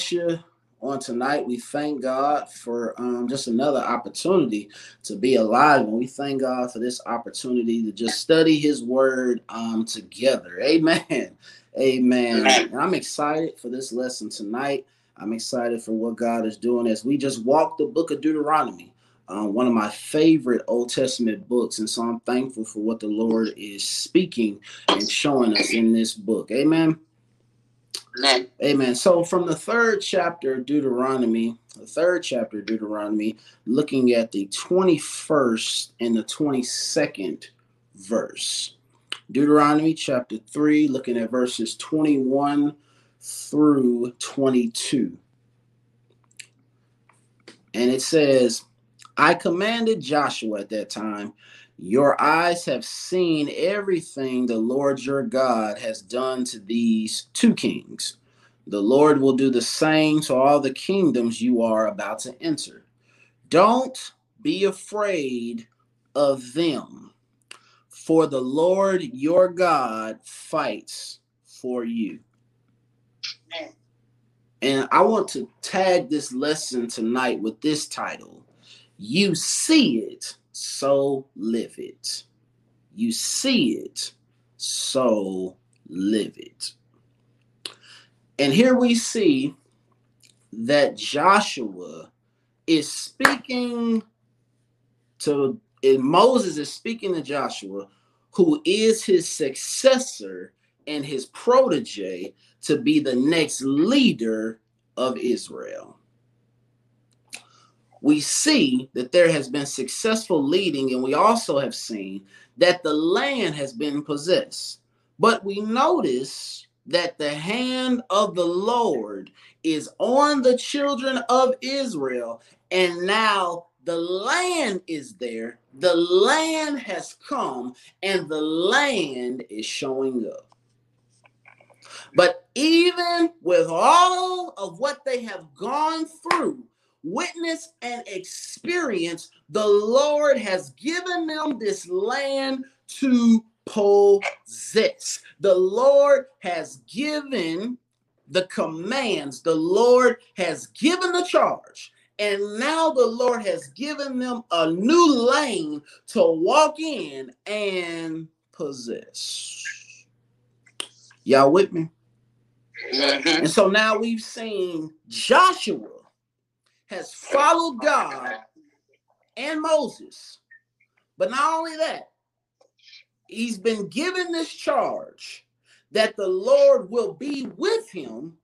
bless you on tonight. We thank God for um, just another opportunity to be alive. And we thank God for this opportunity to just study his word um, together. Amen. Amen. And I'm excited for this lesson tonight. I'm excited for what God is doing as we just walk the book of Deuteronomy. Uh, one of my favorite Old Testament books. And so I'm thankful for what the Lord is speaking and showing us in this book. Amen. Amen. Amen. So from the third chapter of Deuteronomy, the third chapter of Deuteronomy, looking at the 21st and the 22nd verse. Deuteronomy chapter 3, looking at verses 21 through 22. And it says, I commanded Joshua at that time, Your eyes have seen everything the Lord your God has done to these two kings. The Lord will do the same to all the kingdoms you are about to enter. Don't be afraid of them, for the Lord your God fights for you. And I want to tag this lesson tonight with this title You see it, so live it. You see it, so live it. And here we see that Joshua is speaking to Moses is speaking to Joshua, who is his successor and his protege to be the next leader of Israel. We see that there has been successful leading, and we also have seen that the land has been possessed. But we notice that the hand of the Lord is on the children of Israel, and now the land is there, the land has come, and the land is showing up. But even with all of what they have gone through, witness and experience, the Lord has given them this land to possess. The Lord has given the commands, the Lord has given the charge. And now the Lord has given them a new lane to walk in and possess. Y'all with me? Mm-hmm. And so now we've seen Joshua has followed God and Moses. But not only that, he's been given this charge that the Lord will be with him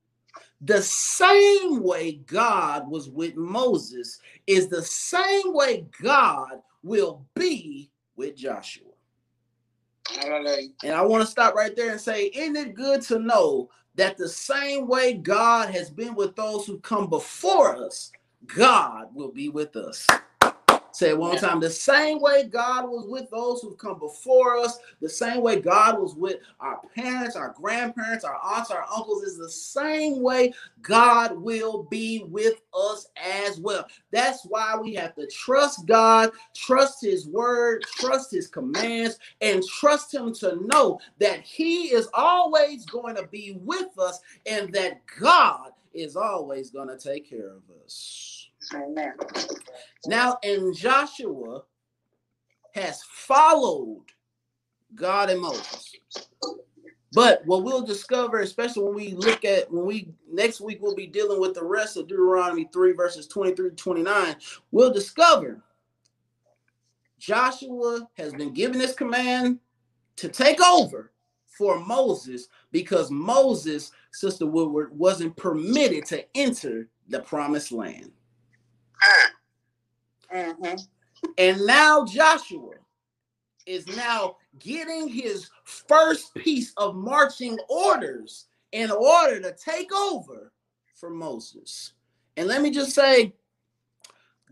the same way God was with Moses is the same way God will be with Joshua. And I want to stop right there and say, isn't it good to know that the same way God has been with those who come before us, God will be with us. Say it one yeah. time. The same way God was with those who've come before us, the same way God was with our parents, our grandparents, our aunts, our uncles, is the same way God will be with us as well. That's why we have to trust God, trust His word, trust His commands, and trust Him to know that He is always going to be with us and that God is always going to take care of us. Amen. Now, and Joshua has followed God and Moses. But what we'll discover, especially when we look at when we next week we'll be dealing with the rest of Deuteronomy 3, verses 23 to 29, we'll discover Joshua has been given this command to take over for Moses because Moses, Sister Woodward, wasn't permitted to enter the promised land. Mm-hmm. And now Joshua is now getting his first piece of marching orders in order to take over for Moses. And let me just say,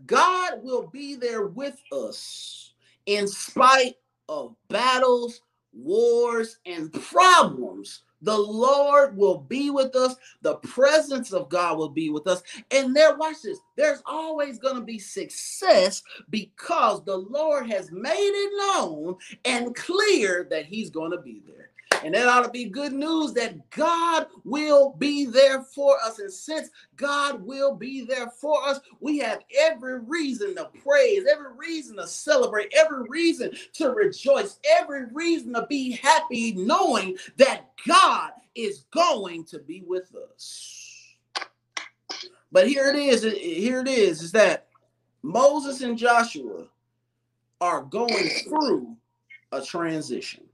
God will be there with us in spite of battles, wars, and problems the Lord will be with us. The presence of God will be with us. And there, watch this. There's always going to be success because the Lord has made it known and clear that He's going to be there. And that ought to be good news that God will be there for us. And since God will be there for us, we have every reason to praise, every reason to celebrate, every reason to rejoice, every reason to be happy, knowing that God is going to be with us. But here it is. Here it is. Is that Moses and Joshua are going through a transition.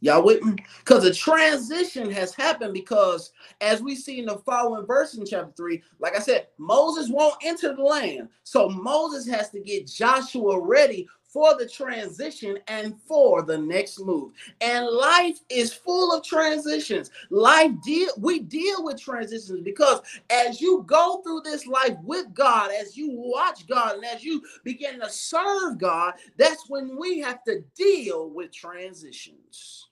Y'all with me? Because a transition has happened because, as we see in the following verse in chapter 3, like I said, Moses won't enter the land. So Moses has to get Joshua ready for the transition and for the next move. And life is full of transitions. Life deal we deal with transitions because as you go through this life with God, as you watch God and as you begin to serve God, that's when we have to deal with transitions.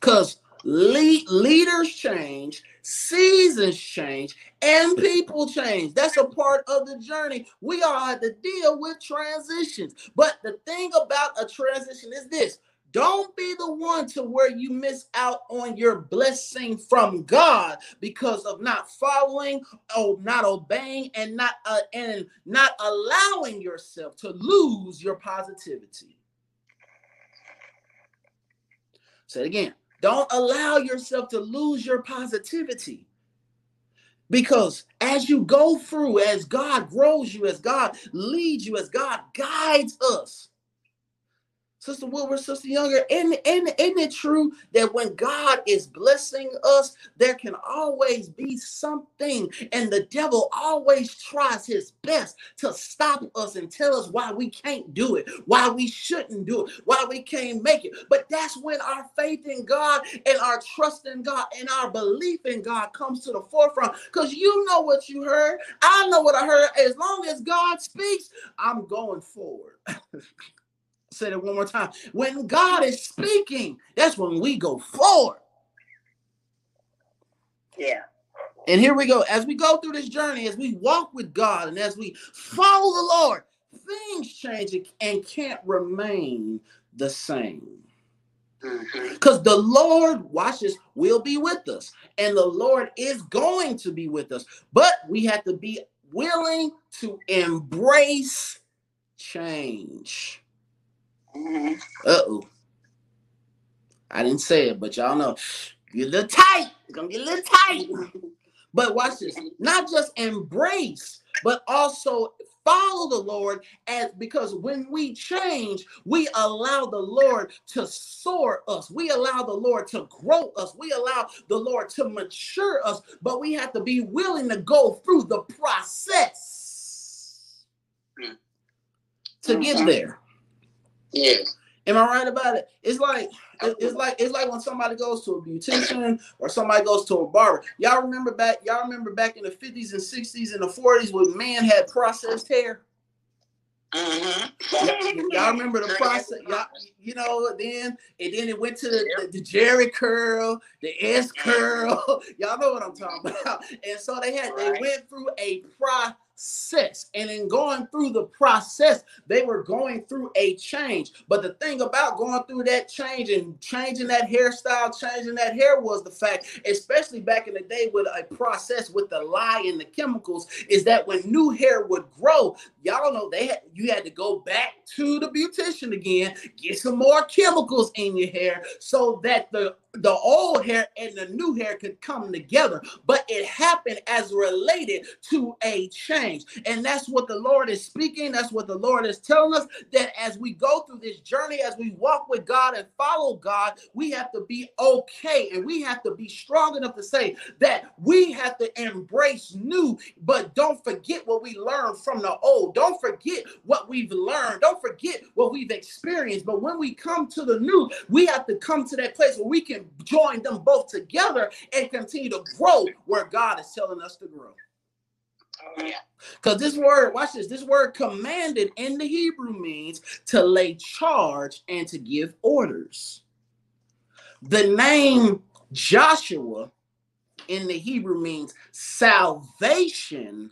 Cuz le- leaders change, seasons change, and people change. That's a part of the journey. We all have to deal with transitions. But the thing about a transition is this don't be the one to where you miss out on your blessing from God because of not following or not obeying and not uh, and not allowing yourself to lose your positivity. Say it again. Don't allow yourself to lose your positivity. Because as you go through, as God grows you, as God leads you, as God guides us, Sister Wilbur, Sister Younger, isn't, isn't, isn't it true that when God is blessing us, there can always be something, and the devil always tries his best to stop us and tell us why we can't do it, why we shouldn't do it, why we can't make it. But that's when our faith in God and our trust in God and our belief in God comes to the forefront because you know what you heard. I know what I heard. As long as God speaks, I'm going forward. Say it one more time. When God is speaking, that's when we go forward. Yeah. And here we go. As we go through this journey, as we walk with God and as we follow the Lord, things change and can't remain the same. Because mm-hmm. the Lord, watches, will be with us. And the Lord is going to be with us. But we have to be willing to embrace change. Uh oh. I didn't say it, but y'all know. Get a little tight. It's gonna get a little tight. But watch this. Not just embrace, but also follow the Lord as because when we change, we allow the Lord to soar us. We allow the Lord to grow us. We allow the Lord to mature us, but we have to be willing to go through the process to get mm-hmm. there. Yes. Am I right about it? It's like it's like it's like when somebody goes to a beautician or somebody goes to a barber. Y'all remember back? Y'all remember back in the fifties and sixties and the forties when man had processed hair. Mm-hmm. Y'all remember the process? Y'all, you know, then and then it went to the, the, the Jheri curl, the S curl. Y'all know what I'm talking about. And so they had they went through a process process. And in going through the process, they were going through a change. But the thing about going through that change and changing that hairstyle, changing that hair was the fact, especially back in the day with a process with the lye and the chemicals, is that when new hair would grow, y'all know they had you had to go back to the beautician again, get some more chemicals in your hair so that the the old hair and the new hair could come together, but it happened as related to a change. And that's what the Lord is speaking. That's what the Lord is telling us that as we go through this journey, as we walk with God and follow God, we have to be okay and we have to be strong enough to say that we have to embrace new, but don't forget what we learned from the old. Don't forget what we've learned. Don't forget what we've experienced. But when we come to the new, we have to come to that place where we can join them both together and continue to grow where God is telling us to grow. Because this word, watch this, this word commanded in the Hebrew means to lay charge and to give orders. The name Joshua in the Hebrew means salvation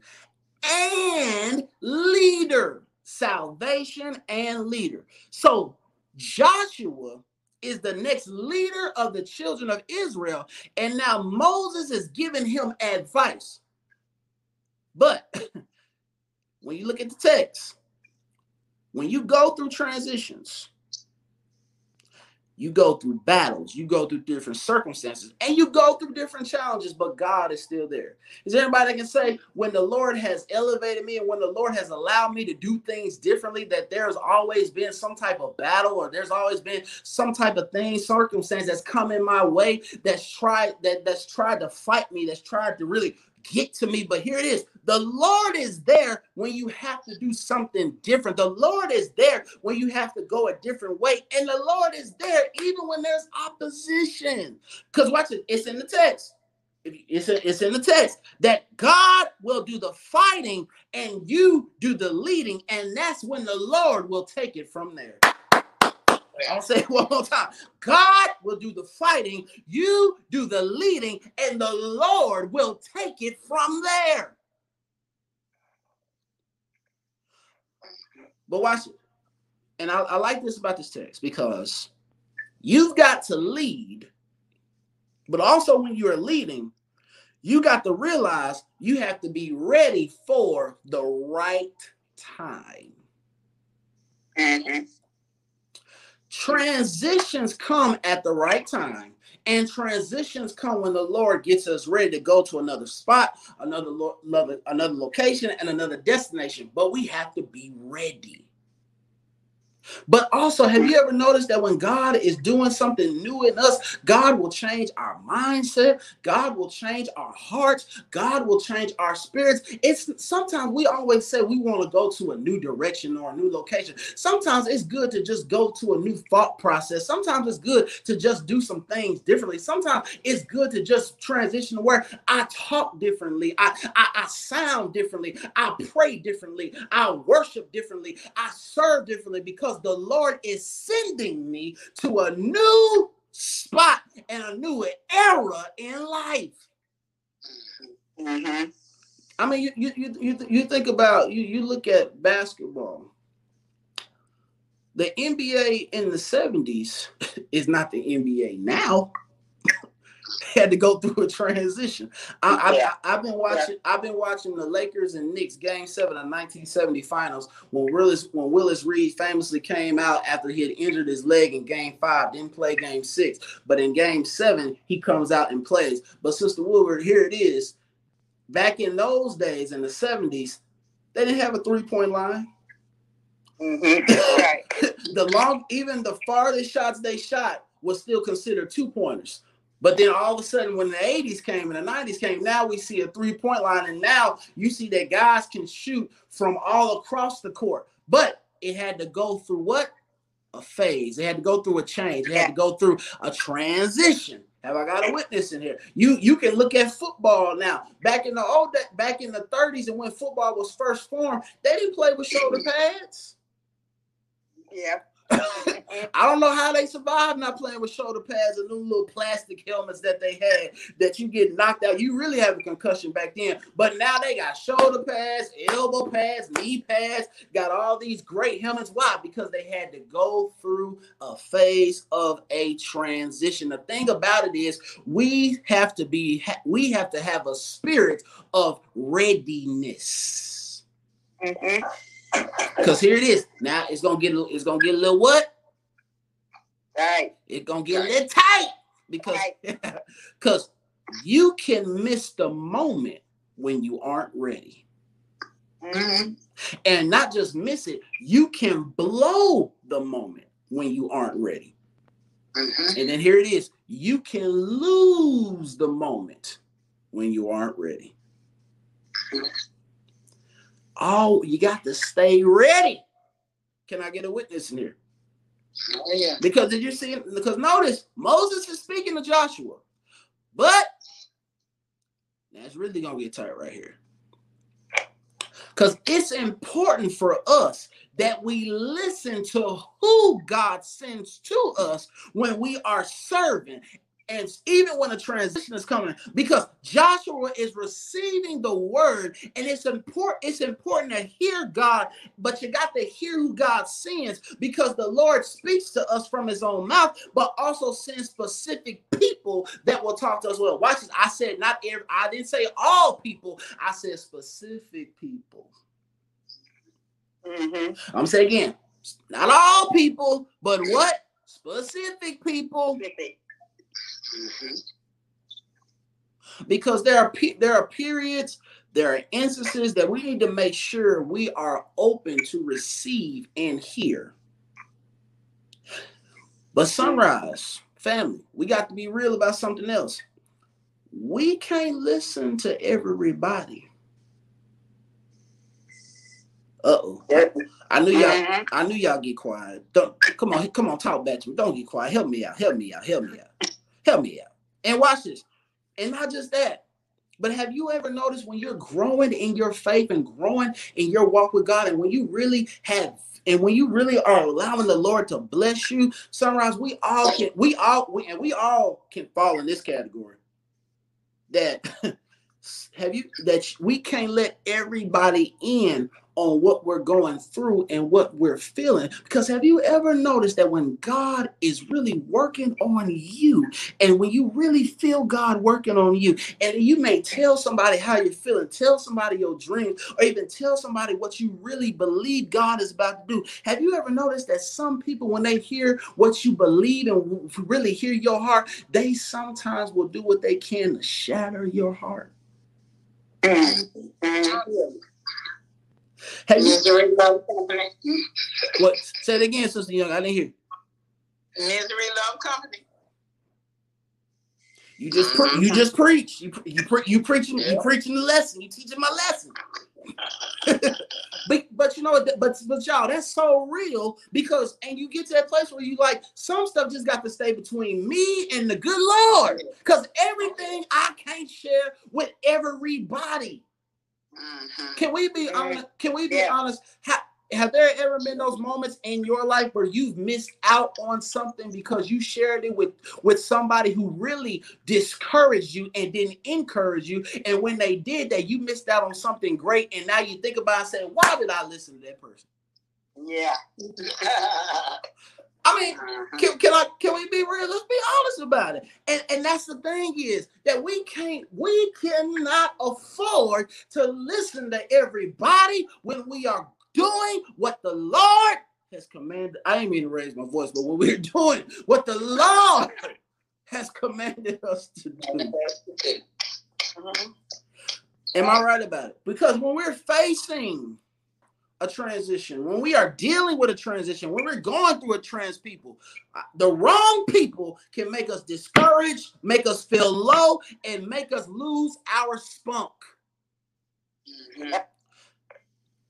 and leader. Salvation and leader. So Joshua is the next leader of the children of Israel. And now Moses is giving him advice. But when you look at the text, when you go through transitions, you go through battles, you go through different circumstances, and you go through different challenges, but God is still there. Is there anybody that can say when the Lord has elevated me and when the Lord has allowed me to do things differently, that there's always been some type of battle or there's always been some type of thing, circumstance that's come in my way that's tried that that's tried to fight me, that's tried to really get to me. But here it is. The Lord is there when you have to do something different. The Lord is there when you have to go a different way. And the Lord is there even when there's opposition. Because watch it, it's in the text. It's, a, it's in the text that God will do the fighting and you do the leading, and that's when the Lord will take it from there. I'll say it one more time. God will do the fighting, you do the leading, and the Lord will take it from there. But watch it. And I, I like this about this text because you've got to lead, but also when you're leading, you got to realize you have to be ready for the right time. Mm-hmm. Transitions come at the right time. And transitions come when the Lord gets us ready to go to another spot, another lo- another location, and another destination. But we have to be ready. But also, have you ever noticed that when God is doing something new in us, God will change our mindset, God will change our hearts, God will change our spirits. It's sometimes we always say we want to go to a new direction or a new location. Sometimes it's good to just go to a new thought process. Sometimes it's good to just do some things differently. Sometimes it's good to just transition to where I talk differently, I, I, I sound differently, I pray differently, I worship differently, I serve differently because because the Lord is sending me to a new spot and a new era in life. Mm-hmm. I mean, you, you you you you think about you you look at basketball. The NBA in the 70s is not the NBA now had to go through a transition. I, yeah. I, have been watching. Yeah. I've been watching the Lakers and Knicks Game Seven of 1970 Finals when Willis when Willis Reed famously came out after he had injured his leg in Game Five, didn't play Game Six, but in Game Seven he comes out and plays. But Sister Woodward, here it is. Back in those days in the 70s, they didn't have a three point line. Mm-hmm. Right. the long, even the farthest shots they shot was still considered two pointers. But then all of a sudden, when the 80s came and the 90s came, now we see a three point line. And now you see that guys can shoot from all across the court. But it had to go through what? A phase. It had to go through a change. It had to go through a transition. Have I got a witness in here? You you can look at football now. Back in the old back in the 30s and when football was first formed, they didn't play with shoulder pads. Yeah. I don't know how they survived not playing with shoulder pads and new little plastic helmets that they had that you get knocked out. You really have a concussion back then, but now they got shoulder pads, elbow pads, knee pads, got all these great helmets. Why? Because they had to go through a phase of a transition. The thing about it is, we have to be, we have to have a spirit of readiness. Mm-hmm. Because here it is. Now it's gonna get it's gonna get a little what? Right. It's gonna get right. a little tight because because right. you can miss the moment when you aren't ready. Mm-hmm. And not just miss it, you can blow the moment when you aren't ready. Mm-hmm. And then here it is you can lose the moment when you aren't ready. Mm-hmm. Oh, you got to stay ready. Can I get a witness in here? Oh, yeah. Because did you see? Because notice Moses is speaking to Joshua, but that's really gonna get tight right here. Because it's important for us that we listen to who God sends to us when we are serving and even when a transition is coming, because Joshua is receiving the word, and it's important, it's important to hear God, but you got to hear who God sends because the Lord speaks to us from his own mouth, but also sends specific people that will talk to us. Well, watch this. I said not every, I didn't say all people, I said specific people. Mm-hmm. I'm saying again, not all people, but what? Specific people. Mm-hmm. Because there are there are periods, there are instances that we need to make sure we are open to receive and hear. But sunrise, family, we got to be real about something else. We can't listen to everybody. Uh-oh. I knew y'all mm-hmm. I knew y'all get quiet. Don't come on, come on, talk back to me. Don't get quiet. Help me out. Help me out. Help me out. Help me out. And watch this. And not just that. But have you ever noticed when you're growing in your faith and growing in your walk with God, and when you really have, and when you really are allowing the Lord to bless you, sunrise, we all can, we all, we, and we all can fall in this category. That have you that we can't let everybody in on what we're going through and what we're feeling. Because have you ever noticed that when God is really working on you, and when you really feel God working on you, and you may tell somebody how you're feeling, tell somebody your dreams, or even tell somebody what you really believe God is about to do. Have you ever noticed that some people, when they hear what you believe and really hear your heart, they sometimes will do what they can to shatter your heart? Have Misery love company. What? Say it again, Sister Young. I didn't hear. Misery love company. You just pre- you mm-hmm. just preach. You you pre- you preaching yeah. you preaching the lesson. You teaching my lesson. but but you know what? But but y'all, that's so real because and you get to that place where you like some stuff just got to stay between me and the good Lord because everything I can't share with everybody. Mm-hmm. Can we be honest? Can we be yeah. honest? How, have there ever been those moments in your life where you've missed out on something because you shared it with with somebody who really discouraged you and didn't encourage you and when they did that you missed out on something great and now you think about and say why did i listen to that person yeah I mean, mm-hmm. can, can I can we be real? Let's be honest about it. And and that's the thing is that we can't we cannot afford to listen to everybody when we are doing what the Lord has commanded. I didn't mean to raise my voice, but what we're doing what the Lord has commanded us to do. Am I right about it? Because when we're facing a transition, when we are dealing with a transition, when we're going through a trans people, uh, the wrong people can make us discouraged, make us feel low, and make us lose our spunk. Mm-hmm.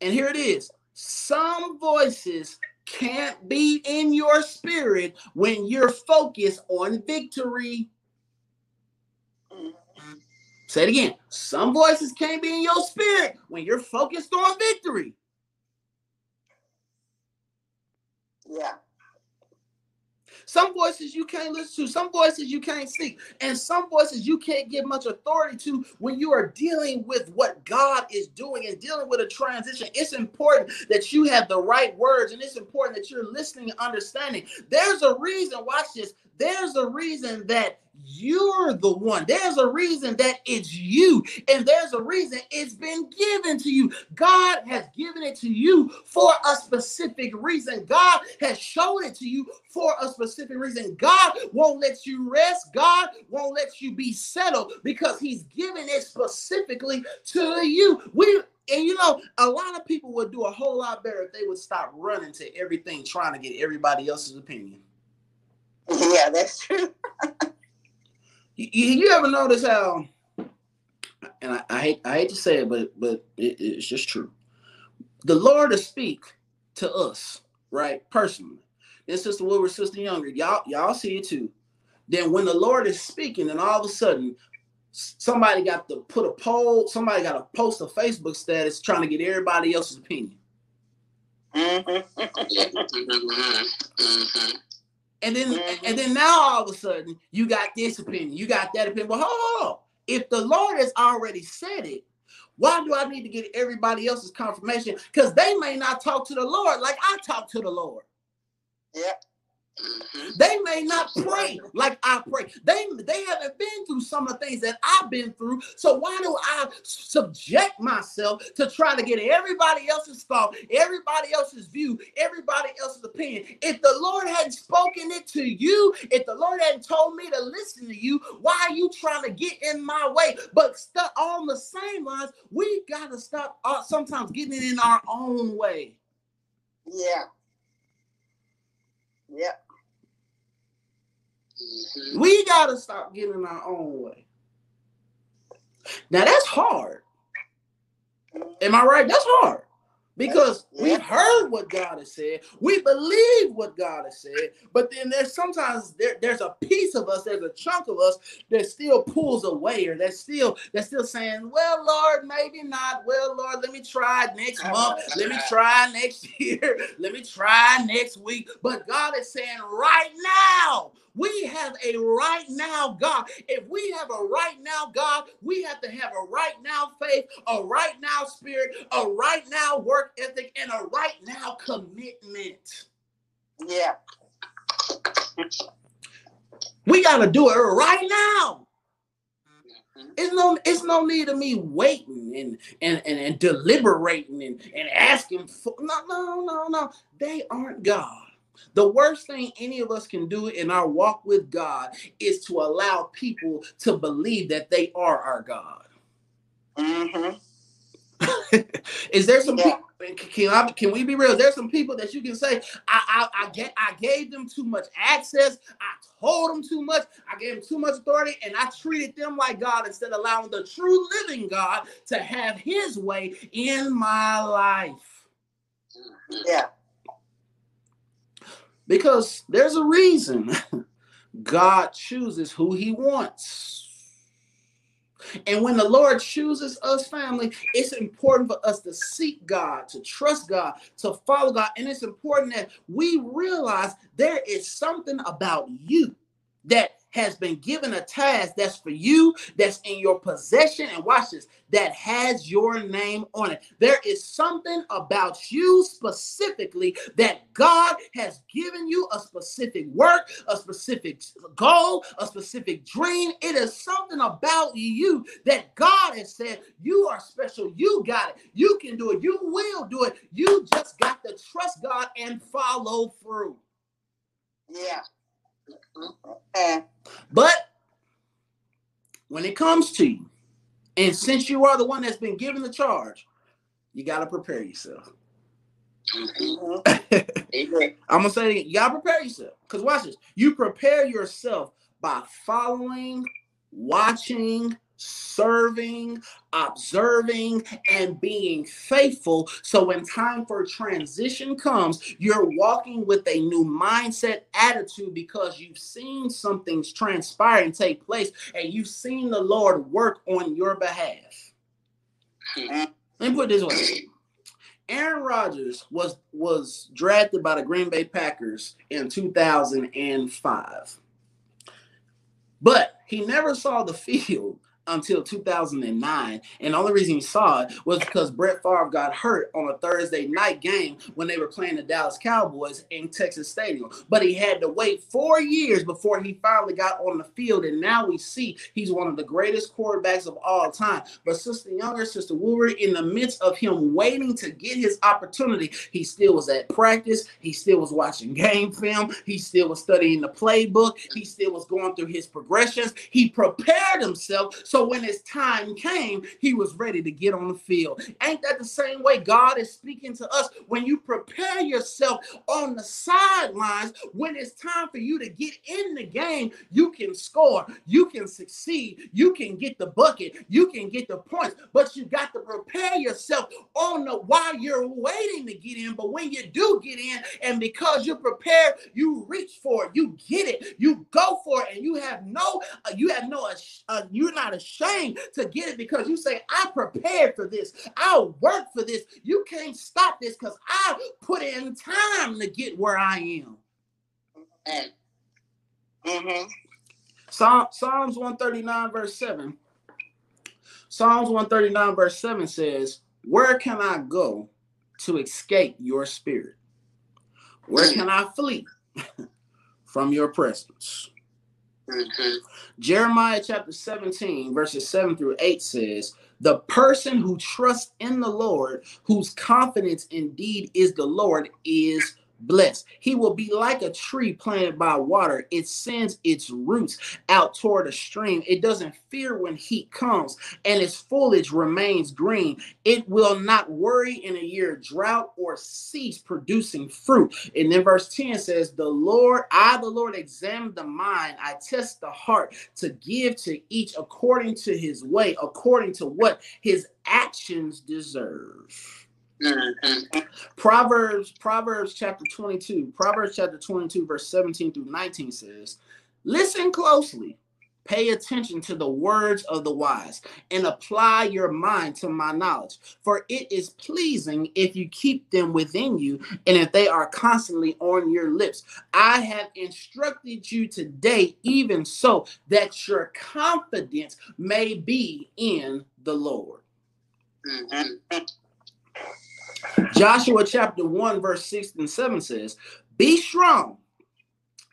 And here it is some voices can't be in your spirit when you're focused on victory. Say it again. Some voices can't be in your spirit when you're focused on victory. Yeah. Some voices you can't listen to, some voices you can't see, and some voices you can't give much authority to when you are dealing with what God is doing and dealing with a transition. It's important that you have the right words and it's important that you're listening and understanding. There's a reason, watch this, there's a reason that you're the one. There's a reason that it's you, and there's a reason it's been given to you. God has given it to you for a specific reason. God has shown it to you for a specific reason. God won't let you rest. God won't let you be settled because He's given it specifically to you. We and you know, a lot of people would do a whole lot better if they would stop running to everything, trying to get everybody else's opinion. Yeah, that's true. you, you, ever notice how? And I, I, hate I hate to say it, but but it, it's just true. The Lord to speak to us, right, personally. And Sister Wilbur, Sister Younger, y'all y'all see it too. Then when the Lord is speaking, and all of a sudden somebody got to put a poll, somebody got to post a Facebook status trying to get everybody else's opinion. Mm-hmm. mm-hmm. And then mm-hmm. and then now all of a sudden you got this opinion, you got that opinion. But hold on. If the Lord has already said it, why do I need to get everybody else's confirmation? Because they may not talk to the Lord like I talk to the Lord. Yeah. Mm-hmm. They may not pray like I pray. They they haven't been through some of the things that I've been through. So why do I subject myself to try to get everybody else's thought, everybody else's view, everybody else's opinion? If the Lord hadn't spoken it to you, if the Lord hadn't told me to listen to you, why are you trying to get in my way? But st- on the same lines, we gotta stop uh, sometimes getting in our own way. Yeah. Yeah. We got to stop getting our own way. Now that's hard. Am I right? That's hard because we've heard what God has said, we believe what God has said, but then there's sometimes there, there's a piece of us, there's a chunk of us that still pulls away, or that's still that's still saying, "Well, Lord, maybe not. Well, Lord, let me try next month. Let me try next year. Let me try next week." But God is saying, "Right now." We have a right now God. If we have a right now God, we have to have a right now faith, a right now spirit, a right now work ethic, and a right now commitment. Yeah. we got to do it right now. Mm-hmm. It's no, it's no need of me waiting and and and, and deliberating and, and asking for no, no, no, no. They aren't God. The worst thing any of us can do in our walk with God is to allow people to believe that they are our God. Mm-hmm. is there some yeah. people, can, I, can we be real? There's some people that you can say, I, I, I, get, I gave them too much access. I told them too much. I gave them too much authority, and I treated them like God instead of allowing the true living God to have his way in my life. Yeah. Because there's a reason God chooses who he wants. And when the Lord chooses us, family, it's important for us to seek God, to trust God, to follow God. And it's important that we realize there is something about you that has been given a task that's for you, that's in your possession, and watch this, that has your name on it. There is something about you specifically that God has given you a specific work, a specific goal, a specific dream. It is something about you that God has said, You are special. You got it. You can do it. You will do it. You just got to trust God and follow through. Yeah. Mm-hmm. But when it comes to you, and since you are the one that's been given the charge, you got to prepare yourself. Mm-hmm. I'm gonna say you gotta prepare yourself. Because watch this. You prepare yourself by following, watching, serving, observing, and being faithful. So when time for transition comes, you're walking with a new mindset, attitude, because you've seen some things transpire and take place, and you've seen the Lord work on your behalf. Mm-hmm. Let me put this way. Aaron Rodgers was was drafted by the Green Bay Packers in 2005. But he never saw the field until 2009. And the only reason he saw it was because Brett Favre got hurt on a Thursday night game when they were playing the Dallas Cowboys in Texas Stadium. But he had to wait four years before he finally got on the field. And now we see he's one of the greatest quarterbacks of all time. But Sister Younger, Sister Woodward, in the midst of him waiting to get his opportunity, he still was at practice. He still was watching game film. He still was studying the playbook. He still was going through his progressions. He prepared himself so so when his time came, he was ready to get on the field. Ain't that the same way God is speaking to us? When you prepare yourself on the sidelines, when it's time for you to get in the game, you can score, you can succeed, you can get the bucket, you can get the points, but you got to prepare yourself on the while you're waiting to get in. But when you do get in, and because you're prepared, you reach for it, you get it, you go for it, and you have no, uh, you have no, uh, you're not ashamed ashamed to get it because you say, I prepared for this. I worked for this. You can't stop this because I put in time to get where I am. Mm-hmm. Psalm, Psalms 139, verse 7. Psalms 139, verse 7 says, Where can I go to escape your spirit? Where can I flee from your presence? Jeremiah chapter 17, verses 7 through 8 says, The person who trusts in the Lord, whose confidence indeed is the Lord, is blessed. He will be like a tree planted by water. It sends its roots out toward a stream. It doesn't fear when heat comes, and its foliage remains green. It will not worry in a year of drought or cease producing fruit. And then verse 10 says, The Lord, I, the Lord, examine the mind. I test the heart to give to each according to his way, according to what his actions deserve. Mm-hmm. Proverbs, Proverbs chapter 22, Proverbs chapter 22, verse 17 through 19 says, Listen closely, pay attention to the words of the wise, and apply your mind to my knowledge. For it is pleasing if you keep them within you, and if they are constantly on your lips. I have instructed you today, even so that your confidence may be in the Lord. Mm-hmm. Joshua chapter 1, verse 6 and 7 says, Be strong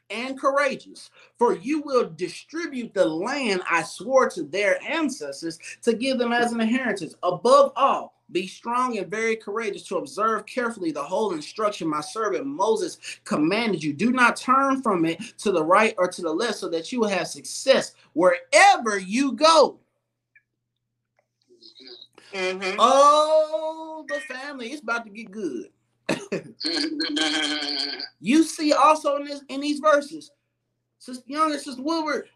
and courageous, for you will distribute the land I swore to their ancestors to give them as an inheritance. Above all, be strong and very courageous to observe carefully the whole instruction my servant Moses commanded you. Do not turn from it to the right or to the left, so that you will have success wherever you go. Mm-hmm. Oh, the family, it's about to get good. You see also in this in these verses, Sister Young and Sister Woodward,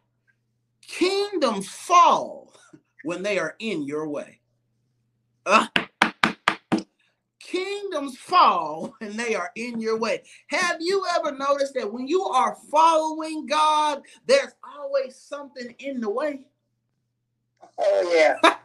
kingdoms fall when they are in your way. Ah. Kingdoms fall when they are in your way. Have you ever noticed that when you are following God, there's always something in the way? oh yeah.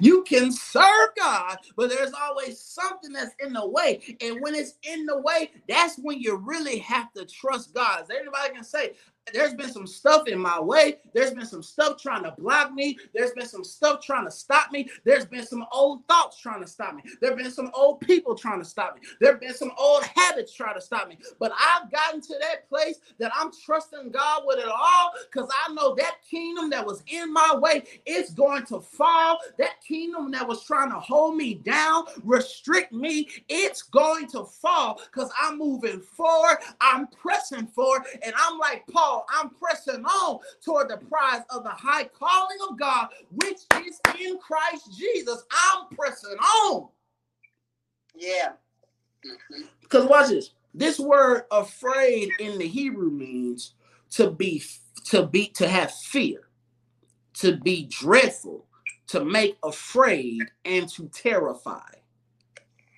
you can serve God, but there's always something that's in the way. And when it's in the way, that's when you really have to trust God. As anybody can say, there's been some stuff in my way. There's been some stuff trying to block me. There's been some stuff trying to stop me. There's been some old thoughts trying to stop me. There've been some old people trying to stop me. There've been some old habits trying to stop me. But I've gotten to that place that I'm trusting God with it all because I know that kingdom that was in my way is going to fall. That kingdom that was trying to hold me down, restrict me, it's going to fall because I'm moving forward. I'm pressing forward. And I'm like Paul, I'm pressing on toward the prize of the high calling of God, which is in Christ Jesus. I'm pressing on. Yeah. Because watch this. This word afraid in the Hebrew means to be to be to have fear, to be dreadful, to make afraid, and to terrify.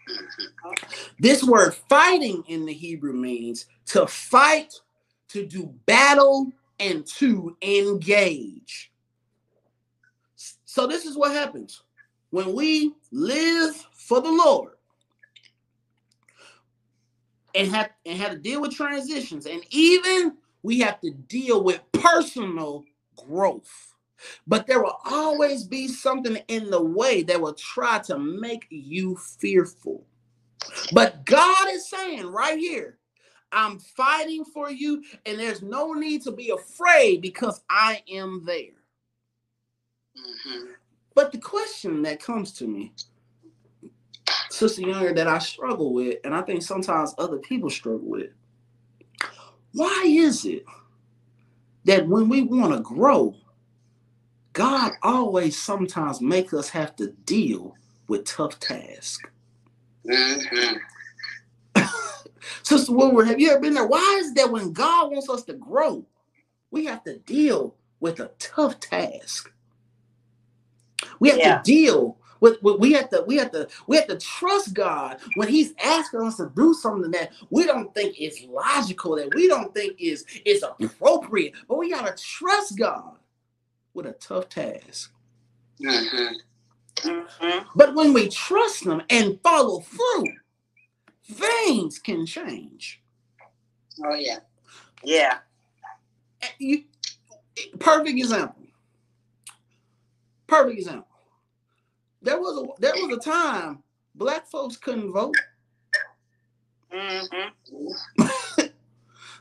Mm-hmm. This word fighting in the Hebrew means to fight, to do battle, and to engage. So, this is what happens when we live for the Lord and have, and have to deal with transitions, and even we have to deal with personal growth. But there will always be something in the way that will try to make you fearful. But God is saying right here, I'm fighting for you, and there's no need to be afraid because I am there. Mm-hmm. But the question that comes to me, Sister Younger, that I struggle with, and I think sometimes other people struggle with, why is it that when we want to grow, God always sometimes make us have to deal with tough tasks? Mm-hmm. Sister Woodward, have you ever been there? Why is that when God wants us to grow, we have to deal with a tough task? We have Yeah. to deal with, with- we have to we have to we have to trust God when He's asking us to do something that we don't think is logical, that we don't think is is appropriate, but we gotta trust God with a tough task. Mm-hmm. Mm-hmm. But when we trust Him and follow through, things can change. Oh yeah. Yeah. You, perfect example. Perfect example. There was a there was a time black folks couldn't vote. Mm-hmm.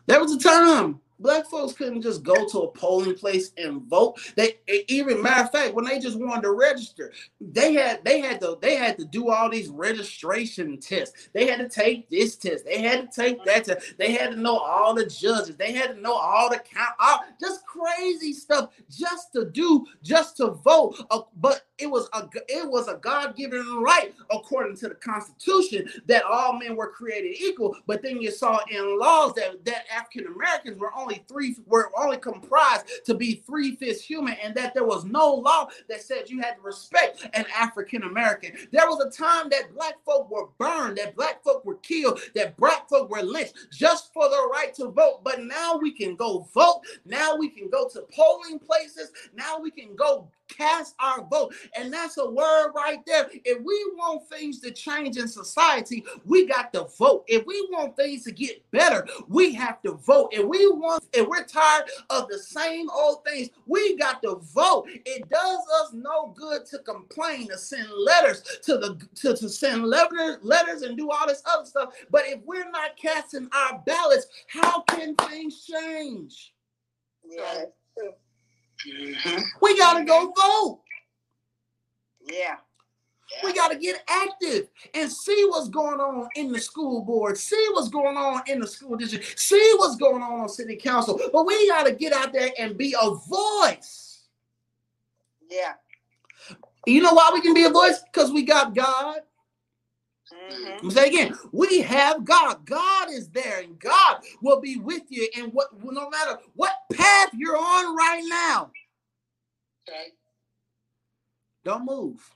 there was a time Black folks couldn't just go to a polling place and vote. They even matter of fact, when they just wanted to register, they had they had to they had to do all these registration tests. They had to take this test. They had to take that test. They had to know all the judges. They had to know all the count, all just crazy stuff just to do, just to vote. Uh, but it was a it was a God-given right according to the Constitution that all men were created equal. But then you saw in laws that that African Americans were only three were only comprised to be three fifths human, and that there was no law that said you had to respect an African American. There was a time that black folk were burned, that black folk were killed, that black folk were lynched just for the right to vote. But now we can go vote. Now we can go to polling places. Now we can go cast our vote. And that's a word right there. If we want things to change in society, we got to vote. If we want things to get better, we have to vote. If we want, if we're tired of the same old things, we got to vote. It does us no good to complain, to send letters, to the to, to send letters, letters and do all this other stuff. But if we're not casting our ballots, how can things change? Yeah. Mm-hmm. We got to go vote. Yeah. We got to get active and see what's going on in the school board, see what's going on in the school district, see what's going on on city council. But we got to get out there and be a voice. Yeah. You know why we can be a voice? Because we got God. Mm-hmm. Say again, we have God. God is there, and God will be with you. And what, no matter what path you're on right now, okay. don't move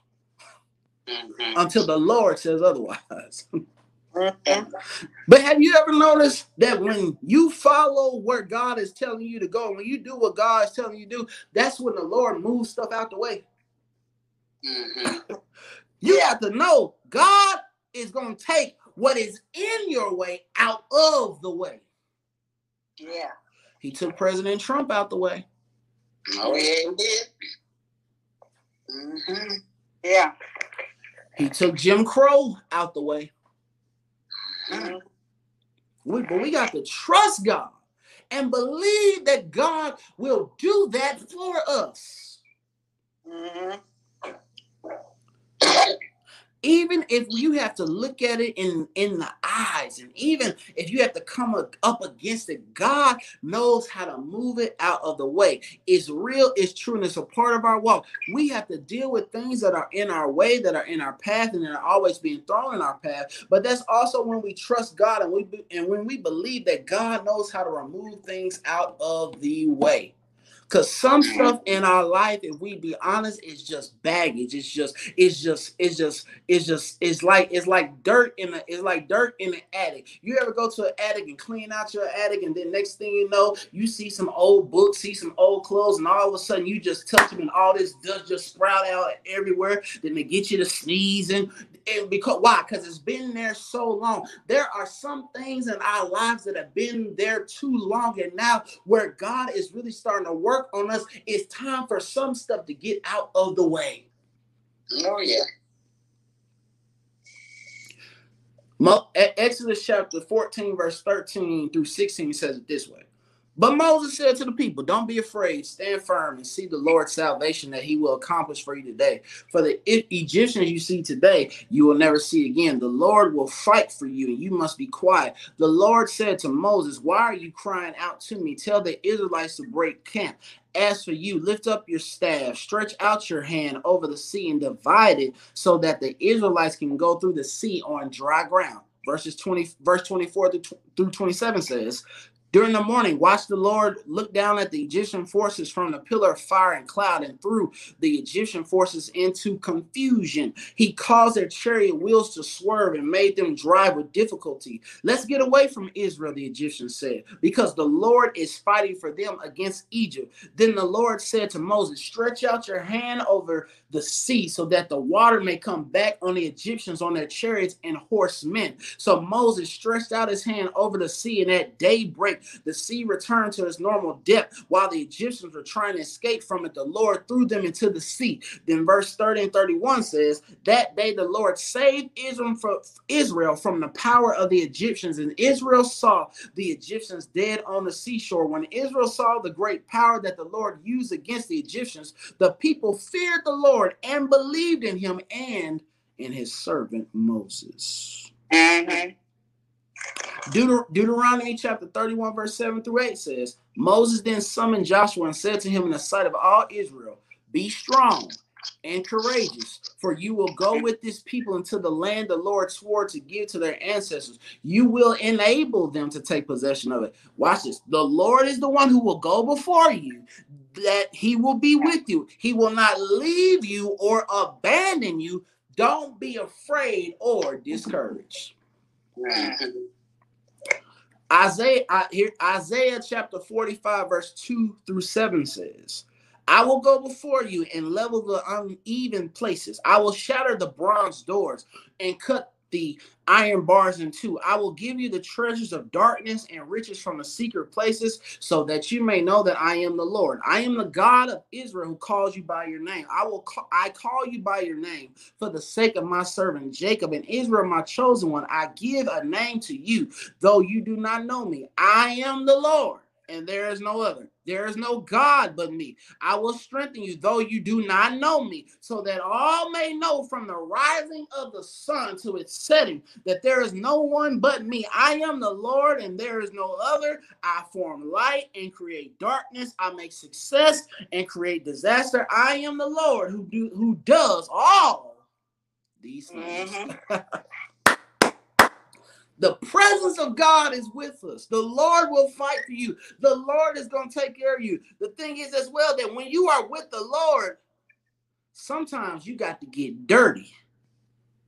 mm-hmm. until the Lord says otherwise. Mm-hmm. But have you ever noticed that when you follow where God is telling you to go, when you do what God is telling you to do, that's when the Lord moves stuff out the way. Mm-hmm. you have to know God is going to take what is in your way out of the way. Yeah. He took President Trump out the way. Oh, yeah, he did. Mm-hmm. Yeah. He took Jim Crow out the way. Mm-hmm. We, but we got to trust God and believe that God will do that for us. Mm-hmm even if you have to look at it in in the eyes and even if you have to come up against it god knows how to move it out of the way. It's real it's true and it's a part of our walk. We have to deal with things that are in our way that are in our path and that are always being thrown in our path. But that's also when we trust god and we and when we believe that god knows how to remove things out of the way Cause some stuff in our life, if we be honest, is just baggage. It's just, it's just, it's just, it's just, it's like, it's like dirt in the, it's like dirt in the attic. You ever go to an attic and clean out your attic, and then next thing you know, you see some old books, see some old clothes, and all of a sudden you just touch them, and all this dust just sprout out everywhere. Then they get you to sneezing, and because why? Because it's been there so long. There are some things in our lives that have been there too long, and now where God is really starting to work on us, it's time for some stuff to get out of the way. Oh yeah. Exodus chapter 14, verse 13 through 16 says it this way. But Moses said to the people, Don't be afraid, stand firm and see the Lord's salvation that he will accomplish for you today. For the Egyptians you see today, you will never see again. The Lord will fight for you, and you must be quiet. The Lord said to Moses, Why are you crying out to me? Tell the Israelites to break camp. As for you, lift up your staff, stretch out your hand over the sea and divide it so that the Israelites can go through the sea on dry ground verses 20 verse 24 through 27 says during the morning, watch the Lord look down at the Egyptian forces from the pillar of fire and cloud and threw the Egyptian forces into confusion. He caused their chariot wheels to swerve and made them drive with difficulty. Let's get away from Israel, the Egyptians said, because the Lord is fighting for them against Egypt. Then the Lord said to Moses, Stretch out your hand over the sea so that the water may come back on the Egyptians on their chariots and horsemen. So Moses stretched out his hand over the sea, and at daybreak, The sea returned to its normal depth while the Egyptians were trying to escape from it. The Lord threw them into the sea. Then verse 30 and 31 says, That day the Lord saved Israel from, Israel from the power of the Egyptians, and Israel saw the Egyptians dead on the seashore. When Israel saw the great power that the Lord used against the Egyptians, the people feared the Lord and believed in him and in his servant Moses. Mm-hmm. Deuter- Deuteronomy chapter 31, verse 7 through 8 says, Moses then summoned Joshua and said to him in the sight of all Israel, Be strong and courageous, for you will go with this people into the land the Lord swore to give to their ancestors. You will enable them to take possession of it. Watch this. The Lord is the one who will go before you, that he will be with you. He will not leave you or abandon you. Don't be afraid or discouraged. Mm-hmm. Isaiah I, here Isaiah chapter 45 verse 2 through 7 says, I will go before you and level the uneven places. I will shatter the bronze doors and cut the iron bars in two. I will give you the treasures of darkness and riches from the secret places so that you may know that I am the Lord. I am the God of Israel who calls you by your name. I will call, I call you by your name for the sake of my servant Jacob and Israel my chosen one. I give a name to you though you do not know me. I am the Lord and there is no other. There is no God but me. I will strengthen you, though you do not know me, so that all may know from the rising of the sun to its setting that there is no one but me. I am the Lord, and there is no other. I form light and create darkness. I make success and create disaster. I am the Lord who do who does all these things. Mm-hmm. The presence of God is with us. The Lord will fight for you. The Lord is going to take care of you. The thing is, as well, that when you are with the Lord, sometimes you got to get dirty.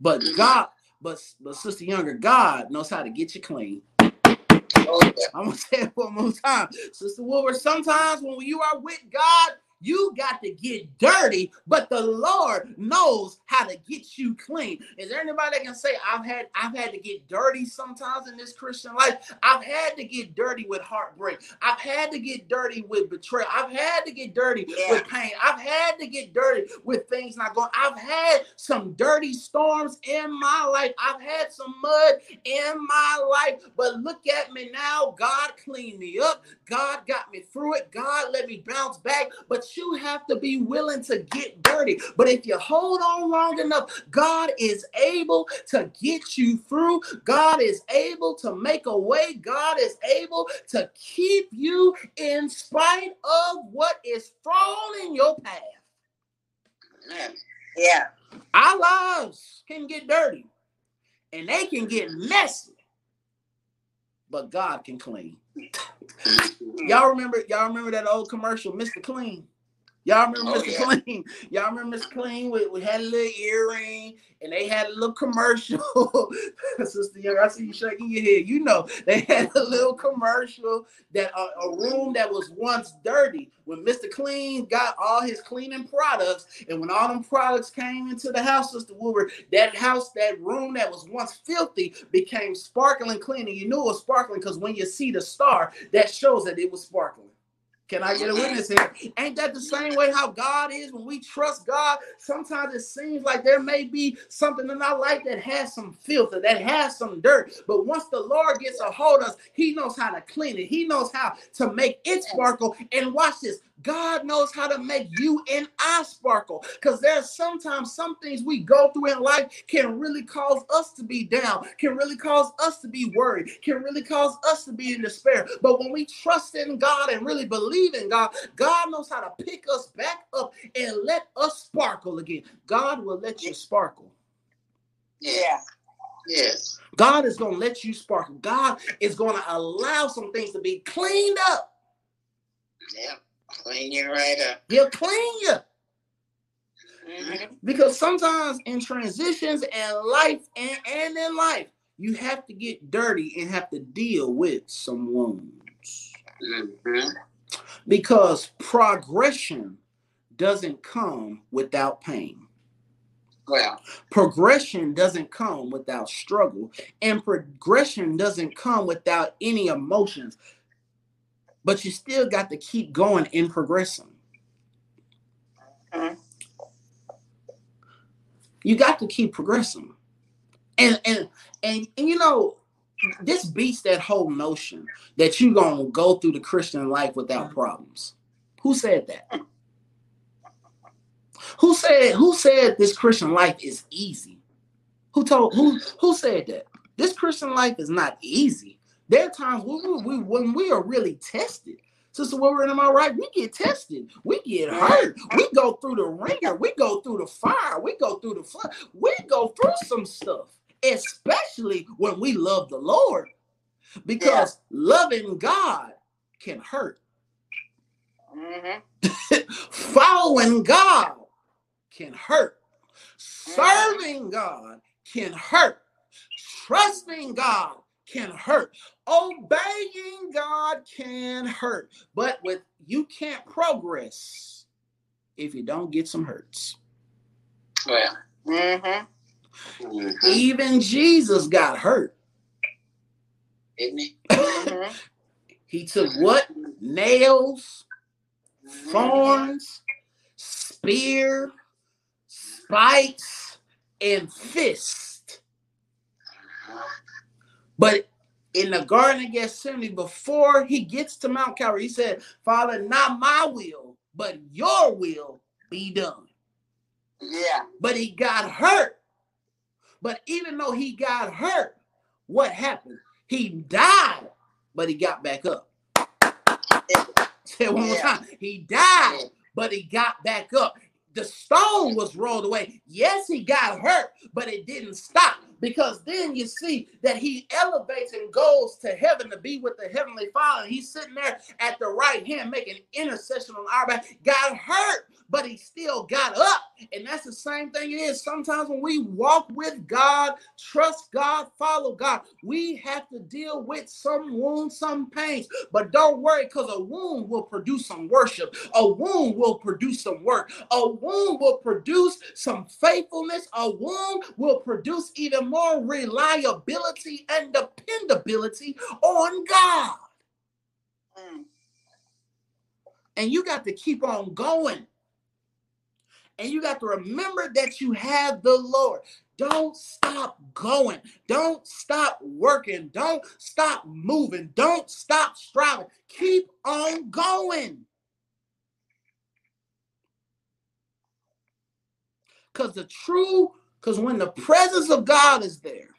But mm-hmm. God, but, but Sister Younger, God knows how to get you clean. Oh. I'm gonna say it one more time. Sister Woolworth, sometimes when you are with God, you got to get dirty, but the Lord knows how to get you clean. Is there anybody that can say I've had I've had to get dirty sometimes in this Christian life? I've had to get dirty with heartbreak. I've had to get dirty with betrayal. I've had to get dirty Yeah. with pain. I've had to get dirty with things not going. I've had some dirty storms in my life. I've had some mud in my life, but look at me now. God cleaned me up. God got me through it. God let me bounce back. But you have to be willing to get dirty. But if you hold on long enough, God is able to get you through. God is able to make a way. God is able to keep you in spite of what is thrown in your path. Yeah. Yeah. Our lives can get dirty and they can get messy, but God can clean. Y'all remember? Y'all remember that old commercial, Mr. Clean? Y'all remember Oh, Mr. yeah. Clean? Y'all remember Mr. Clean? We, we had a little earring and they had a little commercial. Sister Young, I see you shaking your head. You know, they had a little commercial that uh, a room that was once dirty. When Mr. Clean got all his cleaning products, and when all them products came into the house, Sister Woodward, that house, that room that was once filthy became sparkling clean. And you knew it was sparkling because when you see the star, that shows that it was sparkling. Can I get a witness here? Ain't that the same way how God is when we trust God? Sometimes it seems like there may be something in our life that has some filth filter, that has some dirt. But once the Lord gets a hold of us, He knows how to clean it. He knows how to make it sparkle. And watch this. God knows how to make you and I sparkle. Because there's sometimes some things we go through in life can really cause us to be down, can really cause us to be worried, can really cause us to be in despair. But when we trust in God and really believe in God, God knows how to pick us back up and let us sparkle again. God will let you sparkle. Yeah. Yes. God is going to let you sparkle. God is going to allow some things to be cleaned up. Yeah. Clean you right up. He'll clean you. Mm-hmm. Because sometimes in transitions and life and, and in life, you have to get dirty and have to deal with some wounds. Mm-hmm. Because progression doesn't come without pain. Well, Progression doesn't come without struggle, and progression doesn't come without any emotions. But you still got to keep going and progressing. Mhm. You got to keep progressing. And and and, and you know, this beats that whole notion that you're gonna go through the Christian life without problems. Who said that? Who said who said this Christian life is easy? Who told who who said that? This Christian life is not easy. There are times when we, when we are really tested. Sister Wilbur, am I right? We get tested. We get hurt. We go through the wringer. We go through the fire. We go through the flood. We go through some stuff, especially when we love the Lord, because loving God can hurt. Mhm. Following God can hurt. Serving God can hurt. Trusting God can hurt. Obeying God can hurt. But with you can't progress if you don't get some hurts. Well. Mhm. Mhm. Even Jesus got hurt. Didn't he? Mhm. He took what? Nails, thorns, spear, spikes, and fist. But in the Garden of Gethsemane, before he gets to Mount Calvary, he said, Father, not my will, but your will be done. Yeah. But he got hurt. But even though he got hurt, what happened? He died, but he got back up. Say one more time. He died, but he got back up. The stone was rolled away. Yes, he got hurt, but it didn't stop because then you see that he elevates and goes to heaven to be with the heavenly Father. He's sitting there at the right hand making intercession on our behalf. Got hurt, but he still got up. And that's the same thing it is. Sometimes when we walk with God, trust God, follow God, we have to deal with some wounds, some pains. But don't worry, because a wound will produce some worship. A wound will produce some work. A wound will produce some faithfulness. A wound will produce even more reliability and dependability on God. Mm. And you got to keep on going. And you got to remember that you have the Lord. Don't stop going. Don't stop working. Don't stop moving. Don't stop striving. Keep on going. Because the true, because when the presence of God is there,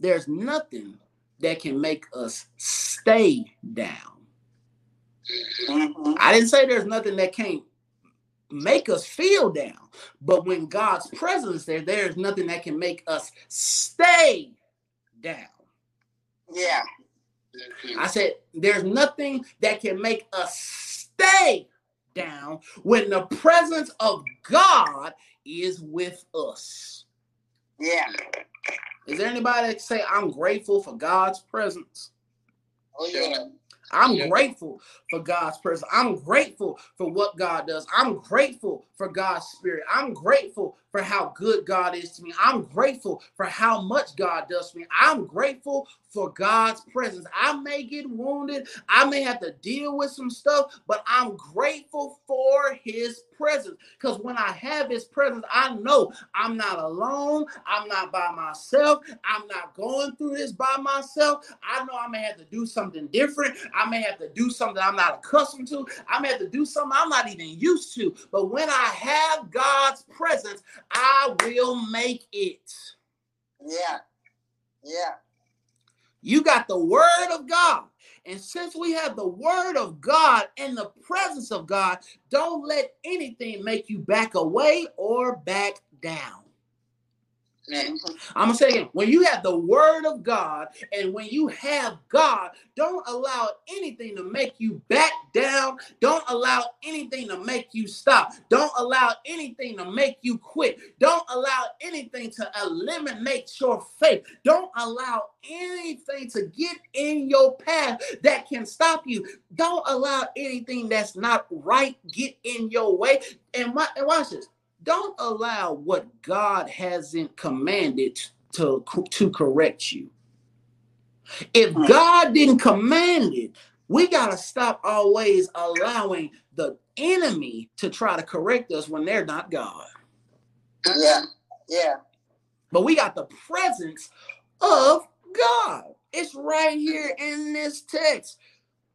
there's nothing that can make us stay down. Mhm. I didn't say there's nothing that can't make us feel down, but when God's presence is there, there's nothing that can make us stay down. Yeah. I said there's nothing that can make us stay down when the presence of God is with us. Yeah. Is there anybody that say I'm grateful for God's presence? Oh yeah. I'm Yeah. grateful for God's presence. I'm grateful for what God does. I'm grateful for God's spirit. I'm grateful for how good God is to me. I'm grateful for how much God does for me. I'm grateful for God's presence. I may get wounded. I may have to deal with some stuff, but I'm grateful for his presence. Because when I have his presence, I know I'm not alone. I'm not by myself. I'm not going through this by myself. I know I may have to do something different. I may have to do something I'm not accustomed to. I may have to do something I'm not even used to. But when I have God's presence, I will make it. Yeah. Yeah. You got the word of God. And since we have the word of God and the presence of God, don't let anything make you back away or back down. I'm gonna say again, when you have the word of God and when you have God, don't allow anything to make you back down. Don't allow anything to make you stop. Don't allow anything to make you quit. Don't allow anything to eliminate your faith. Don't allow anything to get in your path that can stop you. Don't allow anything that's not right get in your way. And, wa- and watch this don't allow what God hasn't commanded to, to correct you. If. God didn't command it, we got to stop always allowing the enemy to try to correct us when they're not God. Yeah. Yeah. But we got the presence of God. It's right here in this text.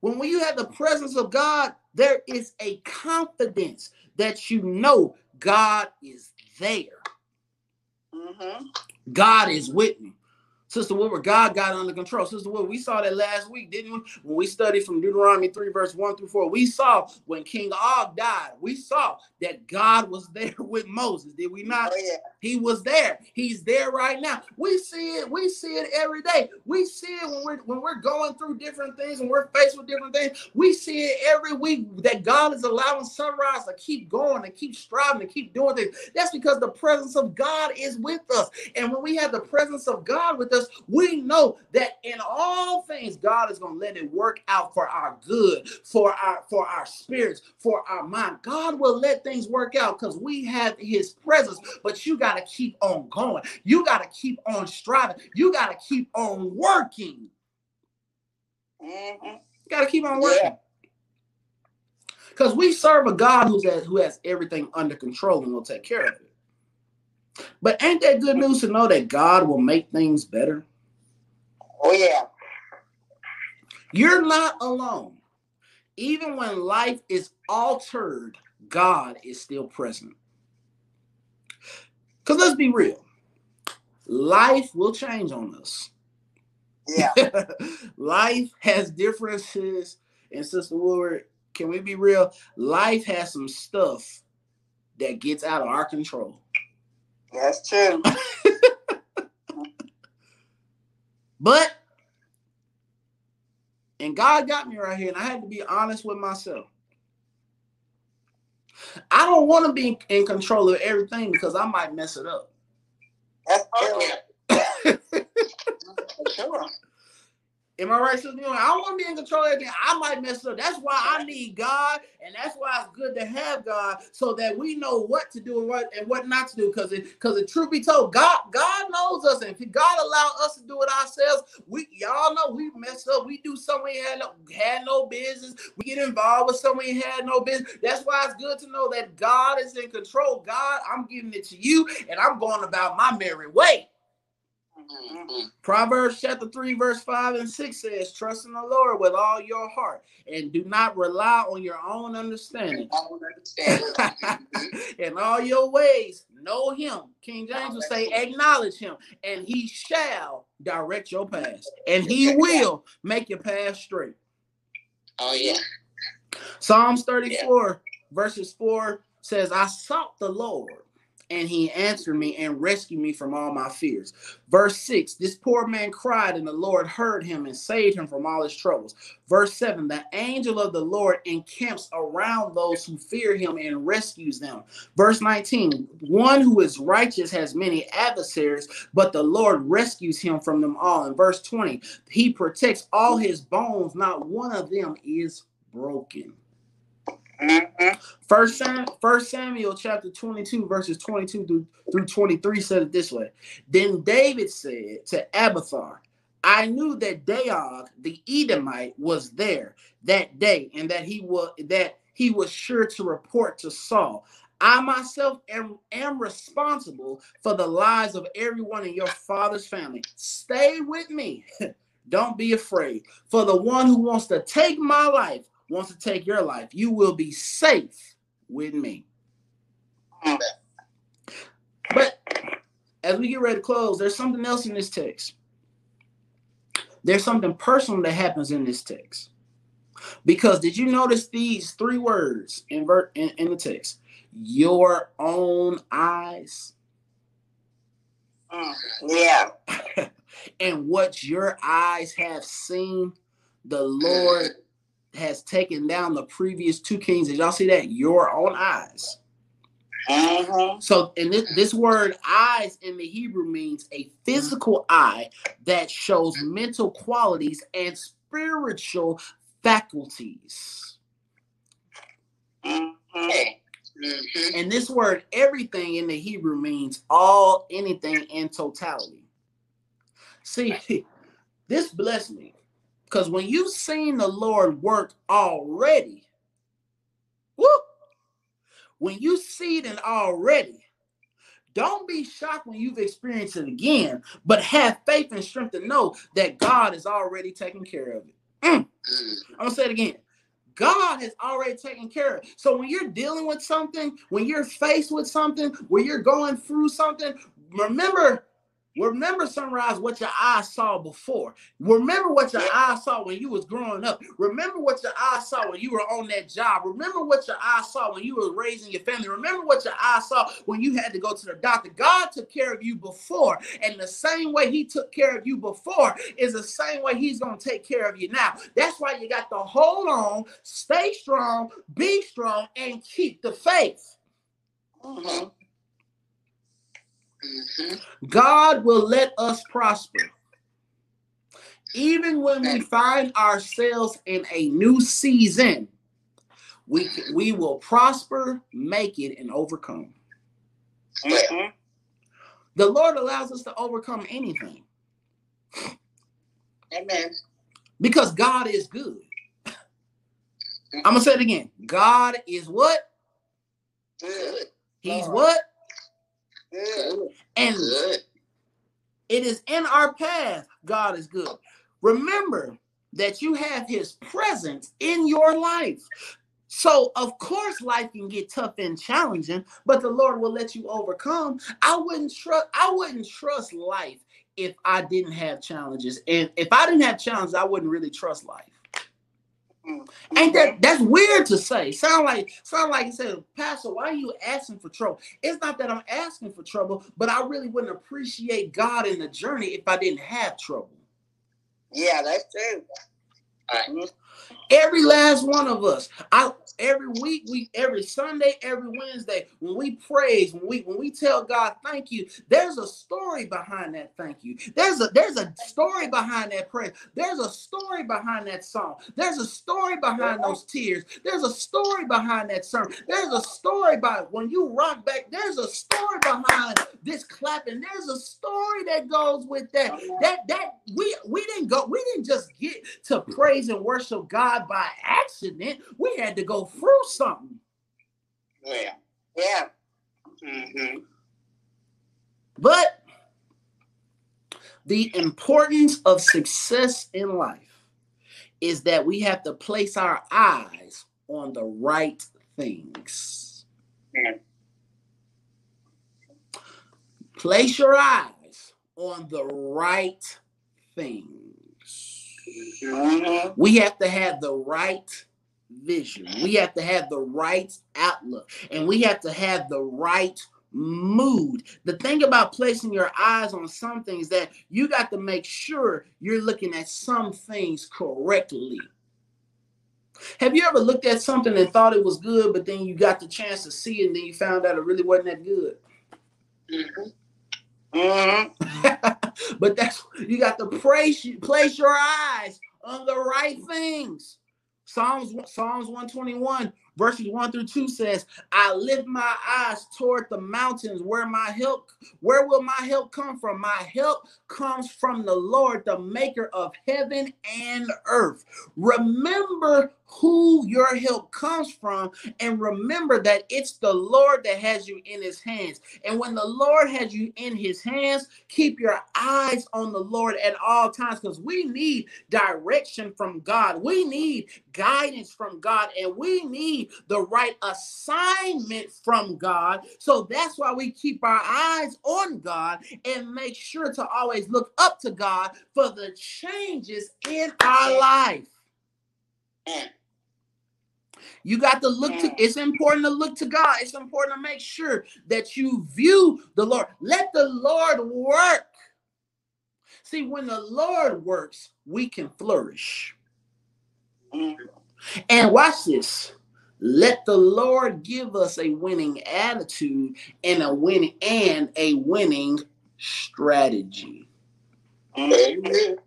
When you have the presence of God, there is a confidence that you know God is there. Mm-hmm. God is with me. Sister Wilbur, God got under control. Sister Wilbur, we saw that last week, didn't we? When we studied from Deuteronomy 3, verse 1 through 4, we saw when King Og died, we saw that God was there with Moses. Did we not? Oh yeah. He was there. He's there right now. We see it. We see it every day. We see it when we're when we're going through different things and we're faced with different things. We see it every week that God is allowing sunrise to keep going and keep striving to keep doing things. That's because the presence of God is with us. And when we have the presence of God with us, we know that in all things God is going to let it work out for our good, for our for our spirits, for our mind. God will let things work out because we have his presence, but you got to keep on going. You got to keep on striving. You got to keep on working. Mm-hmm. You got to keep on working. Because we serve a God who's has, who has everything under control and will take care of it. But ain't that good news to know that God will make things better? Oh yeah. You're not alone. Even when life is altered, God is still present. Because let's be real, life will change on us. Yeah. life has differences. And Sister Woodward, can we be real? Life has some stuff that gets out of our control. That's true. But, and God got me right here, and I had to be honest with myself. I don't want to be in control of everything because I might mess it up. That's true. sure. Am I right, Sister? I don't want to be in control of everything. I might mess up. That's why I need God, and that's why it's good to have God, so that we know what to do and what and what not to do. Because because the truth be told, God God knows us, and if God allow us to do it ourselves, we y'all know we mess up. We do something we had no had no business. We get involved with something we had no business. That's why it's good to know that God is in control. God, I'm giving it to you, and I'm going about my merry way. Mhm. Proverbs chapter 3, verse 5 and 6 says, Trust in the Lord with all your heart and do not rely on your own understanding. In all your ways, know him. King James will say, Acknowledge him, and he shall direct your path, and he will make your path straight. Oh yeah. Psalms 34, verses 4 says, I sought the Lord, and he answered me and rescued me from all my fears. Verse 6 This poor man cried, and the Lord heard him and saved him from all his troubles. Verse 7 The angel of the Lord encamps around those who fear him and rescues them. Verse 19 One who is righteous has many adversaries, but the Lord rescues him from them all. And verse 20 He protects all his bones, not one of them is broken. First Sam, First Samuel chapter 22, verses 22 through, through 23 said it this way. Then David said to Abiathar, I knew that Doeg the Edomite was there that day, and that he was that he was sure to report to Saul. I myself am, am responsible for the lives of everyone in your father's family. Stay with me. Don't be afraid. For the one who wants to take my life wants to take your life. You will be safe with me. But as we get ready to close, there's something else in this text. There's something personal that happens in this text. Because did you notice these three words in, ver- in, in the text? Your own eyes Mm. Yeah. and what your eyes have seen, the Lord has taken down the previous two kings. Did y'all see that? Your own eyes. Mm-hmm. So, and this, this word eyes in the Hebrew means a physical eye that shows mental qualities and spiritual faculties. Mm-hmm. Mhm. And this word everything in the Hebrew means all, anything, in totality. See, This blessed me. Because when you've seen the Lord work already, whoop, when you see it already, don't be shocked when you've experienced it again, but have faith and strength to know that God is already taking care of it. Mm. I'm gonna say it again. God has already taken care of it. So when you're dealing with something, when you're faced with something, when you're going through something, remember Remember, sunrise, what your eyes saw before. Remember what your eyes saw when you was growing up. Remember what your eyes saw when you were on that job. Remember what your eyes saw when you were raising your family. Remember what your eyes saw when you had to go to the doctor. God took care of you before, and the same way He took care of you before is the same way He's going to take care of you now. That's why you got to hold on, stay strong, be strong, and keep the faith. Mm-hmm. Mm-hmm. God will let us prosper. Even when we find ourselves in a new season, we, we will prosper, make it, and overcome. Mm-hmm. The Lord allows us to overcome anything Amen. because God is good. I'm gonna say it again. God is what? Good. He's Lord. what? And it is in our path. God is good. Remember that you have his presence in your life. So of course life can get tough and challenging, but the Lord will let you overcome. I wouldn't trust I wouldn't trust life if I didn't have challenges. And if I didn't have challenges, I wouldn't really trust life. Mm-hmm. Ain't that that's weird to say? Sound like sound like you said, Pastor, why are you asking for trouble? It's not that I'm asking for trouble, but I really wouldn't appreciate God in the journey if I didn't have trouble. Yeah, that's true. Right. Every last one of us. I every week, we every Sunday, every Wednesday, when we praise, when we when we tell God thank you, there's a story behind that thank you. There's a there's a story behind that praise. There's a story behind that song. There's a story behind those tears. There's a story behind that sermon. There's a story about when you rock back. There's a story behind this clapping. There's a story that goes with that. That that we we didn't go. We didn't just get to praise and worship God by accident. We had to go through something. Yeah. Yeah. Mm-hmm. But the importance of success in life is that we have to place our eyes on the right things. Yeah. Place your eyes on the right things. We have to have the right vision. We have to have the right outlook. And we have to have the right mood. The thing about placing your eyes on some things that you got to make sure you're looking at some things correctly. Have you ever looked at something and thought it was good, but then you got the chance to see it and then you found out it really wasn't that good? Mm-hmm. Mm-hmm. but that's you got to place place your eyes on the right things. Psalms Psalms 121 verses 1 through 2 says, I lift my eyes toward the mountains where my help, where will my help come from? My help comes from the Lord, the maker of heaven and earth. Remember who your help comes from, and remember that it's the Lord that has you in his hands. And when the Lord has you in his hands, keep your eyes on the Lord at all times because we need direction from God. We need guidance from God, and we need the right assignment from God. So that's why we keep our eyes on God and make sure to always look up to God for the changes in our life. You got to look to, it's important to look to God. It's important to make sure that you view the Lord. Let the Lord work. See, when the Lord works, we can flourish. Mm-hmm. And watch this. Let the Lord give us a winning attitude and a winning and a winning strategy. Amen.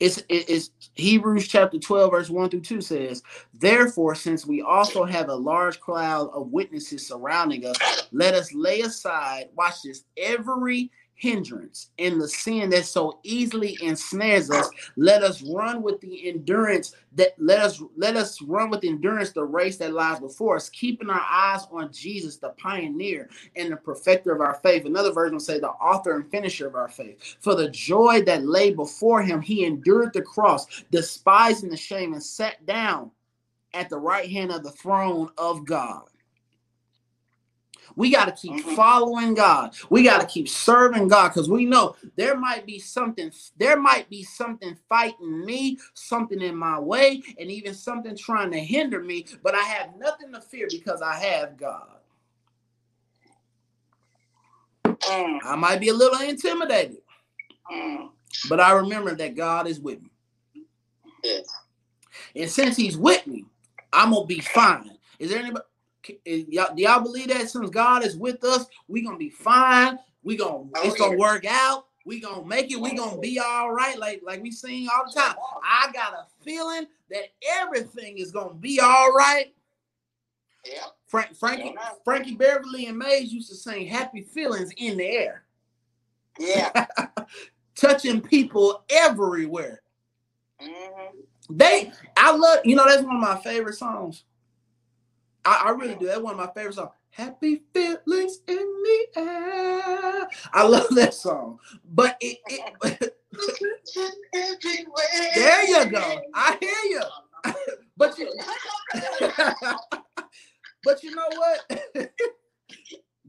It's, it's Hebrews chapter 12, verse 1 through 2 says, Therefore, since we also have a large cloud of witnesses surrounding us, let us lay aside, watch this, every hindrance and the sin that so easily ensnares us. Let us run with the endurance that let us let us run with endurance the race that lies before us keeping our eyes on jesus the pioneer and the perfecter of our faith. Another version will say the author and finisher of our faith. For the joy that lay before him he endured the cross despising the shame and sat down at the right hand of the throne of god we got to keep Mhm. following God. We got to keep serving God because we know there might be something, there might be something fighting me, something in my way, and even something trying to hinder me. But I have nothing to fear because I have God. Mm, I might be a little intimidated, mm. but I remember that God is with me. Yes. And since He's with me, I'm gonna be fine. Is there anybody? Is- y'all, do y'all believe that since God is with us, we gonna be fine? We gonna Oh, it's gonna work out. We gonna make it. We gonna be all right. Like like we sing all the time. I got a feeling that everything is gonna be all right. Yeah. Frank, Frankie, Frankie Beverly and Maze used to sing "Happy Feelings" in the air, Yeah. touching people everywhere. Mhm. They, I love, you know, that's one of my favorite songs. I, I really do. That's one of my favorite songs. Happy feelings in the air. I love that song. But it, it there you go. I hear you. But you, but you know what?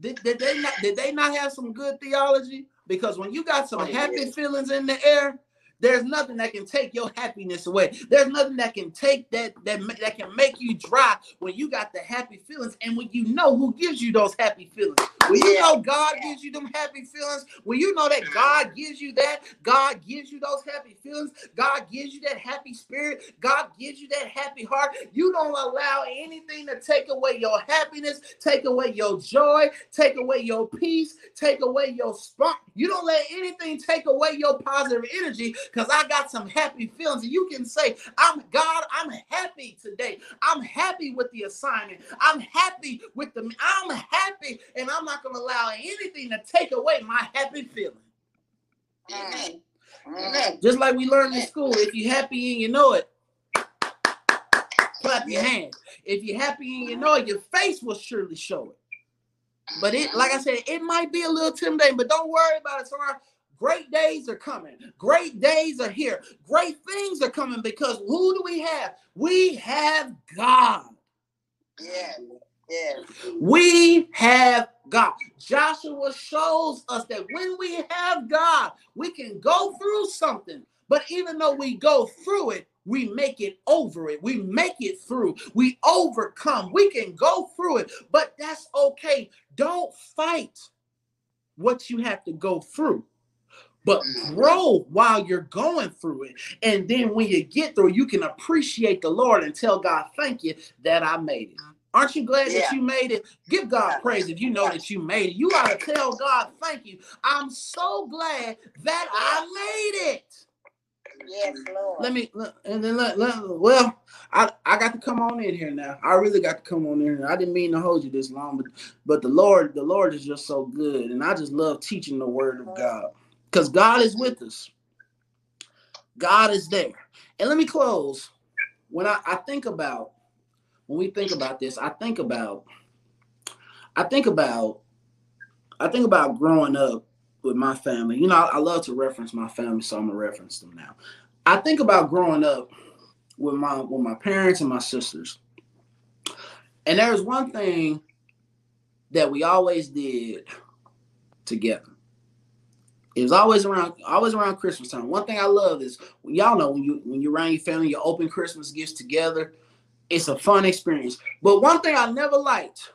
did, did they not did they not have some good theology? Because when you got some Oh, happy feelings in the air, there's nothing that can take your happiness away. There's nothing that can take that that that can make you dry when you got the happy feelings and when you know who gives you those happy feelings. When you know God gives you them happy feelings, when you know that God gives you that, God gives you those happy feelings, God gives you that happy spirit, God gives you that happy heart. You don't allow anything to take away your happiness, take away your joy, take away your peace, take away your spark. You don't let anything take away your positive energy because I got some happy feelings. And you can say, I'm God, I'm happy today. I'm happy with the assignment. I'm happy with the I'm happy, and I'm not gonna allow anything to take away my happy feeling. Mhm. Mhm. Just like we learned in school, if you're happy and you know it, clap your hands. If you're happy and you know it, your face will surely show it. But it, like I said, it might be a little intimidating, but don't worry about it, Sarah. Great days are coming. Great days are here. Great things are coming because who do we have? We have God. Yeah. Yeah. We have God. Joshua shows us that when we have God, we can go through something. But even though we go through it, we make it over it. We make it through. We overcome. We can go through it, but that's okay. Don't fight what you have to go through. But grow while you're going through it. And then when you get through, you can appreciate the Lord and tell God, thank you that I made it. Aren't you glad Yeah. that you made it? Give God praise if you know that you made it. You ought to tell God, thank you. I'm so glad that I made it. Yes, Lord. Let me, and then let, let, well, I, I got to come on in here now. I really got to come on in here. I didn't mean to hold you this long, but but the Lord, the Lord is just so good. And I just love teaching the word of mm-hmm. God. Because God is with us. God is there. And let me close. When I, I think about, when we think about this, I think about, I think about, I think about growing up with my family. You know, I, I love to reference my family, so I'm gonna reference them now. I think about growing up with my with my parents and my sisters. And there's one thing that we always did together. It was always around always around Christmas time. One thing I love is y'all know when you when you're around your family, you open Christmas gifts together. It's a fun experience. But one thing I never liked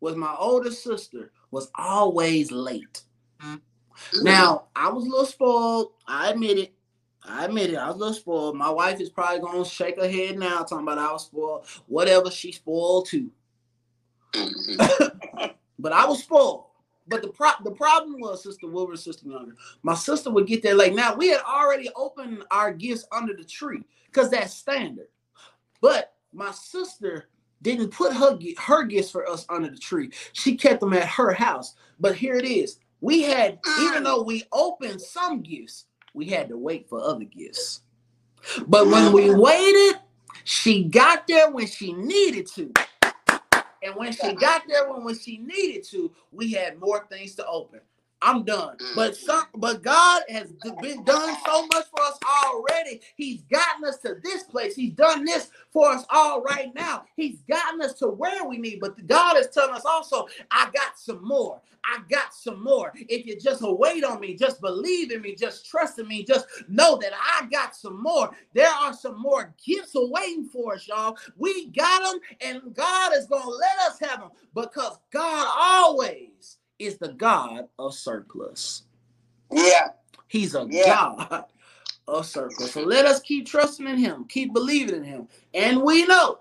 was my older sister was always late. Mm-hmm. Now, I was a little spoiled. I admit it. I admit it. I was a little spoiled. My wife is probably gonna shake her head now, talking about I was spoiled. Whatever, she spoiled too. Mm-hmm. But I was spoiled. But the pro- the problem was Sister Wilbur, Sister Younger. My sister would get there late. Now we had already opened our gifts under the tree because that's standard. But my sister didn't put her her gifts for us under the tree. She kept them at her house. But here it is. We had, even though we opened some gifts, we had to wait for other gifts. But when we waited, she got there when she needed to. And when she got there when, when she needed to, we had more things to open. I'm done. Mm. But some, but God has been done so much for us already. He's gotten us to this place. He's done this for us all right now. He's gotten us to where we need. But God is telling us also, I got some more. I got some more. If you just wait on me, just believe in me, just trust in me, just know that I got some more. There are some more gifts waiting for us, y'all. We got them, and God is going to let us have them because God always is the God of surplus. Yeah. He's a Yeah. God of surplus. So let us keep trusting in Him, keep believing in Him. And we know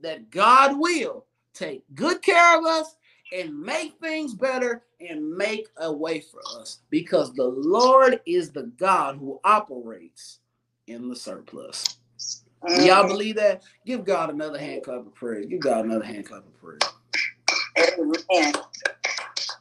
that God will take good care of us and make things better and make a way for us because the Lord is the God who operates in the surplus. Do y'all Mhm. believe that? Give God another hand clap of praise. Give God another hand clap of praise. Amen.